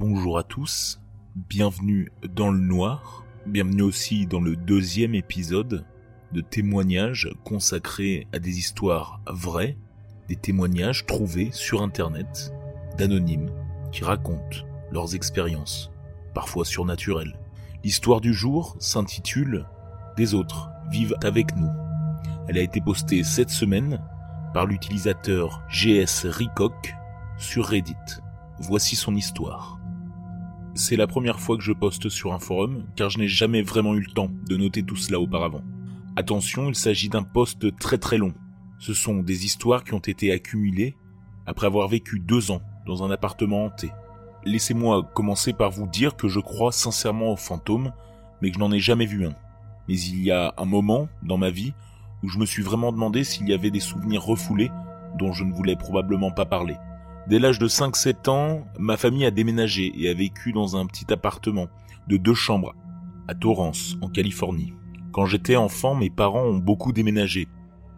Bonjour à tous, bienvenue dans le noir, bienvenue aussi dans le deuxième épisode de témoignages consacrés à des histoires vraies, des témoignages trouvés sur internet d'anonymes qui racontent leurs expériences, parfois surnaturelles. L'histoire du jour s'intitule Des autres vivent avec nous. Elle a été postée cette semaine par l'utilisateur GS Ricock sur Reddit. Voici son histoire. C'est la première fois que je poste sur un forum, car je n'ai jamais vraiment eu le temps de noter tout cela auparavant. Attention, il s'agit d'un post très très long. Ce sont des histoires qui ont été accumulées après avoir vécu deux ans dans un appartement hanté. Laissez-moi commencer par vous dire que je crois sincèrement aux fantômes, mais que je n'en ai jamais vu un. Mais il y a un moment dans ma vie où je me suis vraiment demandé s'il y avait des souvenirs refoulés dont je ne voulais probablement pas parler. Dès l'âge de 5-7 ans, ma famille a déménagé et a vécu dans un petit appartement de deux chambres à Torrance, en Californie. Quand j'étais enfant, mes parents ont beaucoup déménagé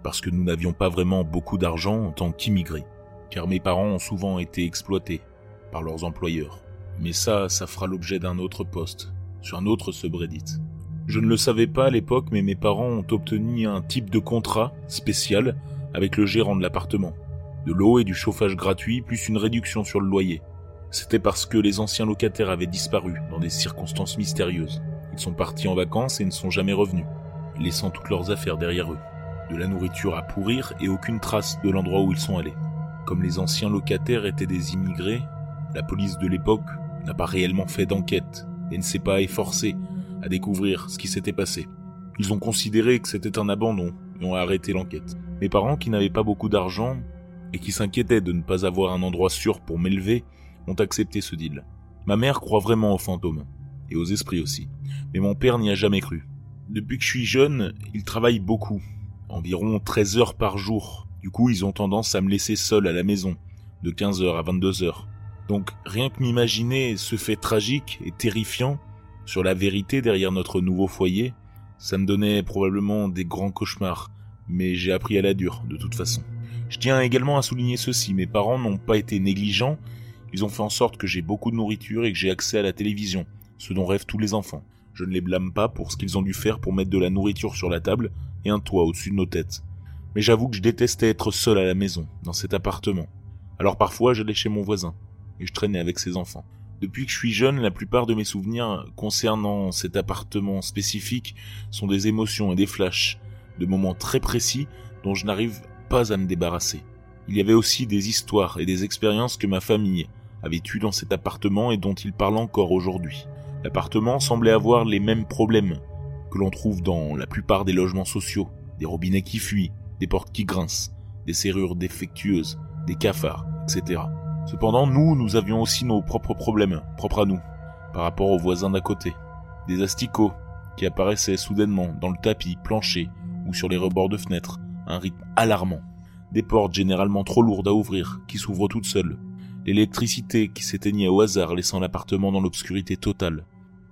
parce que nous n'avions pas vraiment beaucoup d'argent en tant qu'immigrés, car mes parents ont souvent été exploités par leurs employeurs. Mais ça, ça fera l'objet d'un autre poste, sur un autre subreddit. Je ne le savais pas à l'époque, mais mes parents ont obtenu un type de contrat spécial avec le gérant de l'appartement de l'eau et du chauffage gratuit, plus une réduction sur le loyer. C'était parce que les anciens locataires avaient disparu dans des circonstances mystérieuses. Ils sont partis en vacances et ne sont jamais revenus, laissant toutes leurs affaires derrière eux. De la nourriture à pourrir et aucune trace de l'endroit où ils sont allés. Comme les anciens locataires étaient des immigrés, la police de l'époque n'a pas réellement fait d'enquête et ne s'est pas efforcé à découvrir ce qui s'était passé. Ils ont considéré que c'était un abandon et ont arrêté l'enquête. Mes parents, qui n'avaient pas beaucoup d'argent, et qui s'inquiétaient de ne pas avoir un endroit sûr pour m'élever, ont accepté ce deal. Ma mère croit vraiment aux fantômes, et aux esprits aussi, mais mon père n'y a jamais cru. Depuis que je suis jeune, il travaille beaucoup, environ 13 heures par jour. Du coup, ils ont tendance à me laisser seul à la maison, de 15 heures à 22 heures. Donc, rien que m'imaginer ce fait tragique et terrifiant sur la vérité derrière notre nouveau foyer, ça me donnait probablement des grands cauchemars, mais j'ai appris à la dure, de toute façon. Je tiens également à souligner ceci, mes parents n'ont pas été négligents, ils ont fait en sorte que j'ai beaucoup de nourriture et que j'ai accès à la télévision, ce dont rêvent tous les enfants. Je ne les blâme pas pour ce qu'ils ont dû faire pour mettre de la nourriture sur la table et un toit au-dessus de nos têtes. Mais j'avoue que je détestais être seul à la maison, dans cet appartement. Alors parfois j'allais chez mon voisin, et je traînais avec ses enfants. Depuis que je suis jeune, la plupart de mes souvenirs concernant cet appartement spécifique sont des émotions et des flashs, de moments très précis dont je n'arrive pas à me débarrasser. Il y avait aussi des histoires et des expériences que ma famille avait eues dans cet appartement et dont il parle encore aujourd'hui. L'appartement semblait avoir les mêmes problèmes que l'on trouve dans la plupart des logements sociaux. Des robinets qui fuient, des portes qui grincent, des serrures défectueuses, des cafards, etc. Cependant, nous, nous avions aussi nos propres problèmes, propres à nous, par rapport aux voisins d'à côté. Des asticots qui apparaissaient soudainement dans le tapis, plancher ou sur les rebords de fenêtres, un rythme alarmant. Des portes généralement trop lourdes à ouvrir, qui s'ouvrent toutes seules. L'électricité qui s'éteignait au hasard, laissant l'appartement dans l'obscurité totale.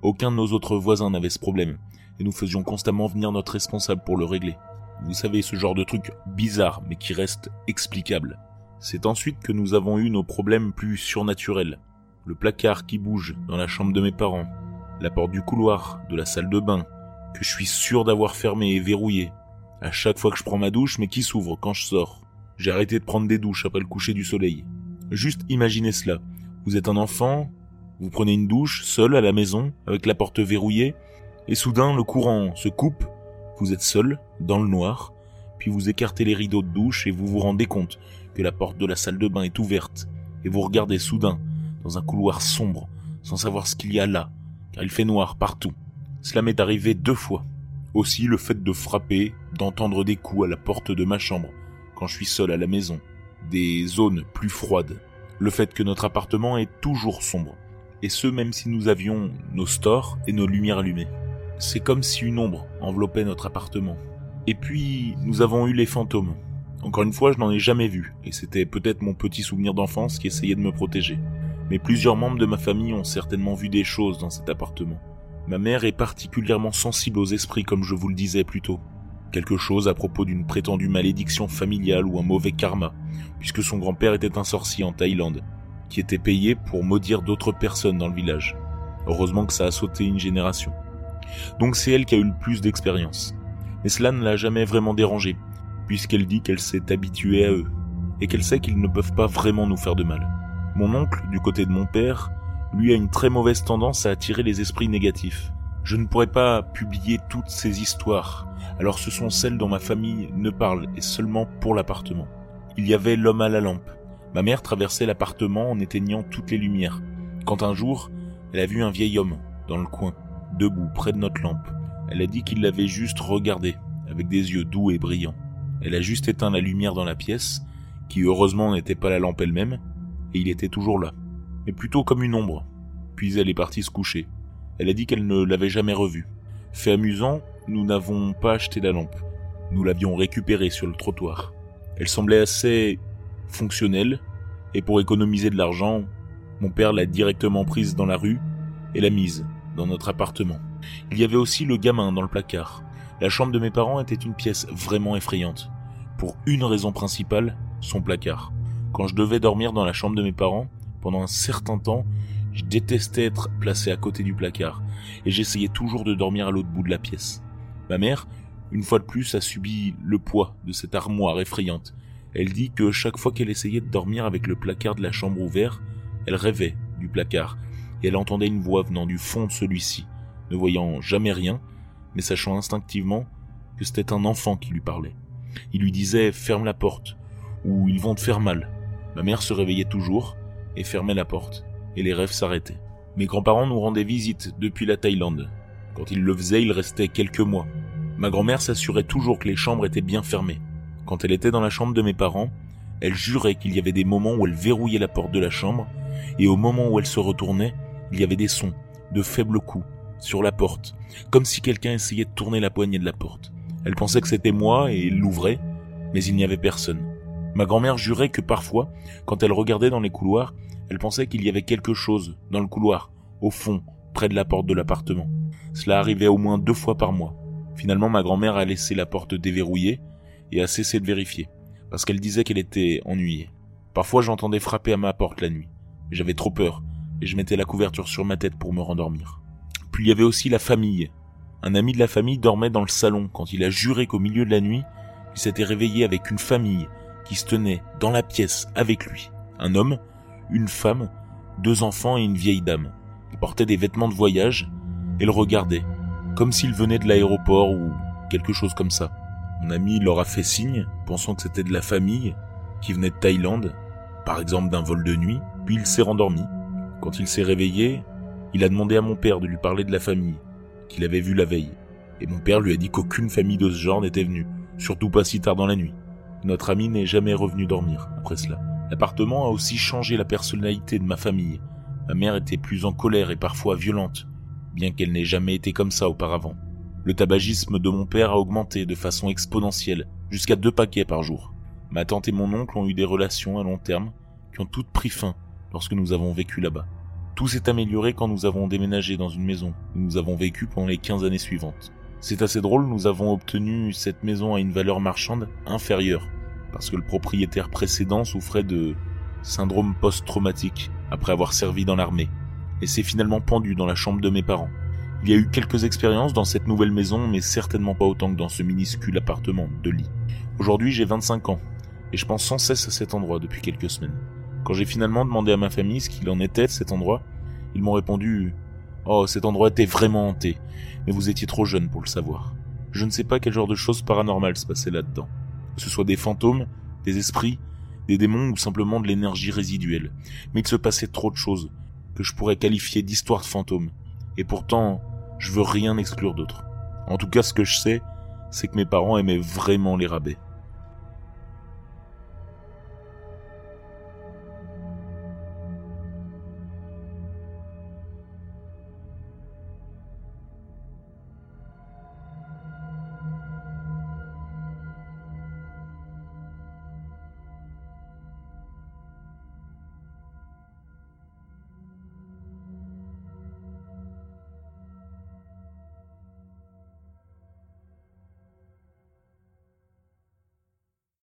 Aucun de nos autres voisins n'avait ce problème, et nous faisions constamment venir notre responsable pour le régler. Vous savez, ce genre de truc bizarre, mais qui reste explicable. C'est ensuite que nous avons eu nos problèmes plus surnaturels. Le placard qui bouge dans la chambre de mes parents, la porte du couloir, de la salle de bain, que je suis sûr d'avoir fermé et verrouillé, à chaque fois que je prends ma douche, mais qui s'ouvre quand je sors. J'ai arrêté de prendre des douches après le coucher du soleil. Juste imaginez cela. Vous êtes un enfant, vous prenez une douche, seul à la maison, avec la porte verrouillée, et soudain le courant se coupe, vous êtes seul, dans le noir, puis vous écartez les rideaux de douche et vous vous rendez compte que la porte de la salle de bain est ouverte, et vous regardez soudain dans un couloir sombre, sans savoir ce qu'il y a là, car il fait noir partout. Cela m'est arrivé deux fois. Aussi le fait de frapper, d'entendre des coups à la porte de ma chambre quand je suis seul à la maison, des zones plus froides, le fait que notre appartement est toujours sombre, et ce même si nous avions nos stores et nos lumières allumées. C'est comme si une ombre enveloppait notre appartement. Et puis, nous avons eu les fantômes. Encore une fois, je n'en ai jamais vu, et c'était peut-être mon petit souvenir d'enfance qui essayait de me protéger. Mais plusieurs membres de ma famille ont certainement vu des choses dans cet appartement. Ma mère est particulièrement sensible aux esprits comme je vous le disais plus tôt. Quelque chose à propos d'une prétendue malédiction familiale ou un mauvais karma, puisque son grand-père était un sorcier en Thaïlande, qui était payé pour maudire d'autres personnes dans le village. Heureusement que ça a sauté une génération. Donc c'est elle qui a eu le plus d'expérience. Mais cela ne l'a jamais vraiment dérangée, puisqu'elle dit qu'elle s'est habituée à eux, et qu'elle sait qu'ils ne peuvent pas vraiment nous faire de mal. Mon oncle, du côté de mon père, lui a une très mauvaise tendance à attirer les esprits négatifs. Je ne pourrais pas publier toutes ces histoires, alors ce sont celles dont ma famille ne parle, et seulement pour l'appartement. Il y avait l'homme à la lampe. Ma mère traversait l'appartement en éteignant toutes les lumières, quand un jour, elle a vu un vieil homme, dans le coin, debout près de notre lampe. Elle a dit qu'il l'avait juste regardé, avec des yeux doux et brillants. Elle a juste éteint la lumière dans la pièce, qui heureusement n'était pas la lampe elle-même, et il était toujours là, mais plutôt comme une ombre. Puis elle est partie se coucher. Elle a dit qu'elle ne l'avait jamais revu. Fait amusant, nous n'avons pas acheté la lampe. Nous l'avions récupérée sur le trottoir. Elle semblait assez fonctionnelle, et pour économiser de l'argent, mon père l'a directement prise dans la rue et l'a mise dans notre appartement. Il y avait aussi le gamin dans le placard. La chambre de mes parents était une pièce vraiment effrayante. Pour une raison principale, son placard. Quand je devais dormir dans la chambre de mes parents, pendant un certain temps, je détestais être placé à côté du placard, et j'essayais toujours de dormir à l'autre bout de la pièce. Ma mère, une fois de plus, a subi le poids de cette armoire effrayante. Elle dit que chaque fois qu'elle essayait de dormir avec le placard de la chambre ouvert, elle rêvait du placard, et elle entendait une voix venant du fond de celui-ci, ne voyant jamais rien, mais sachant instinctivement que c'était un enfant qui lui parlait. Il lui disait ferme la porte, ou ils vont te faire mal. Ma mère se réveillait toujours et fermait la porte, et les rêves s'arrêtaient. Mes grands-parents nous rendaient visite depuis la Thaïlande. Quand ils le faisaient, ils restaient quelques mois. Ma grand-mère s'assurait toujours que les chambres étaient bien fermées. Quand elle était dans la chambre de mes parents, elle jurait qu'il y avait des moments où elle verrouillait la porte de la chambre, et au moment où elle se retournait, il y avait des sons, de faibles coups, sur la porte, comme si quelqu'un essayait de tourner la poignée de la porte. Elle pensait que c'était moi et l'ouvrait, mais il n'y avait personne. Ma grand-mère jurait que parfois, quand elle regardait dans les couloirs, elle pensait qu'il y avait quelque chose dans le couloir, au fond, près de la porte de l'appartement. Cela arrivait au moins deux fois par mois. Finalement, ma grand-mère a laissé la porte déverrouillée et a cessé de vérifier, parce qu'elle disait qu'elle était ennuyée. Parfois, j'entendais frapper à ma porte la nuit. J'avais trop peur, et je mettais la couverture sur ma tête pour me rendormir. Puis il y avait aussi la famille. Un ami de la famille dormait dans le salon quand il a juré qu'au milieu de la nuit, il s'était réveillé avec une famille qui se tenait dans la pièce avec lui. Un homme, une femme, deux enfants et une vieille dame. Ils portaient des vêtements de voyage et le regardaient, comme s'ils venaient de l'aéroport ou quelque chose comme ça. Mon ami leur a fait signe, pensant que c'était de la famille, qui venait de Thaïlande, par exemple d'un vol de nuit, puis il s'est rendormi. Quand il s'est réveillé, il a demandé à mon père de lui parler de la famille, qu'il avait vue la veille. Et mon père lui a dit qu'aucune famille de ce genre n'était venue, surtout pas si tard dans la nuit. Notre ami n'est jamais revenu dormir après cela. L'appartement a aussi changé la personnalité de ma famille. Ma mère était plus en colère et parfois violente, bien qu'elle n'ait jamais été comme ça auparavant. Le tabagisme de mon père a augmenté de façon exponentielle, jusqu'à deux paquets par jour. Ma tante et mon oncle ont eu des relations à long terme qui ont toutes pris fin lorsque nous avons vécu là-bas. Tout s'est amélioré quand nous avons déménagé dans une maison où nous avons vécu pendant les 15 années suivantes. C'est assez drôle, nous avons obtenu cette maison à une valeur marchande inférieure, parce que le propriétaire précédent souffrait de syndrome post-traumatique après avoir servi dans l'armée, et s'est finalement pendu dans la chambre de mes parents. Il y a eu quelques expériences dans cette nouvelle maison, mais certainement pas autant que dans ce minuscule appartement de lit. Aujourd'hui j'ai 25 ans, et je pense sans cesse à cet endroit depuis quelques semaines. Quand j'ai finalement demandé à ma famille ce qu'il en était de cet endroit, ils m'ont répondu Oh, cet endroit était vraiment hanté, mais vous étiez trop jeune pour le savoir. Je ne sais pas quel genre de choses paranormales se passaient là-dedans. Que ce soit des fantômes, des esprits, des démons ou simplement de l'énergie résiduelle. Mais il se passait trop de choses que je pourrais qualifier d'histoire de fantômes. Et pourtant, je veux rien exclure d'autre. En tout cas, ce que je sais, c'est que mes parents aimaient vraiment les rabais.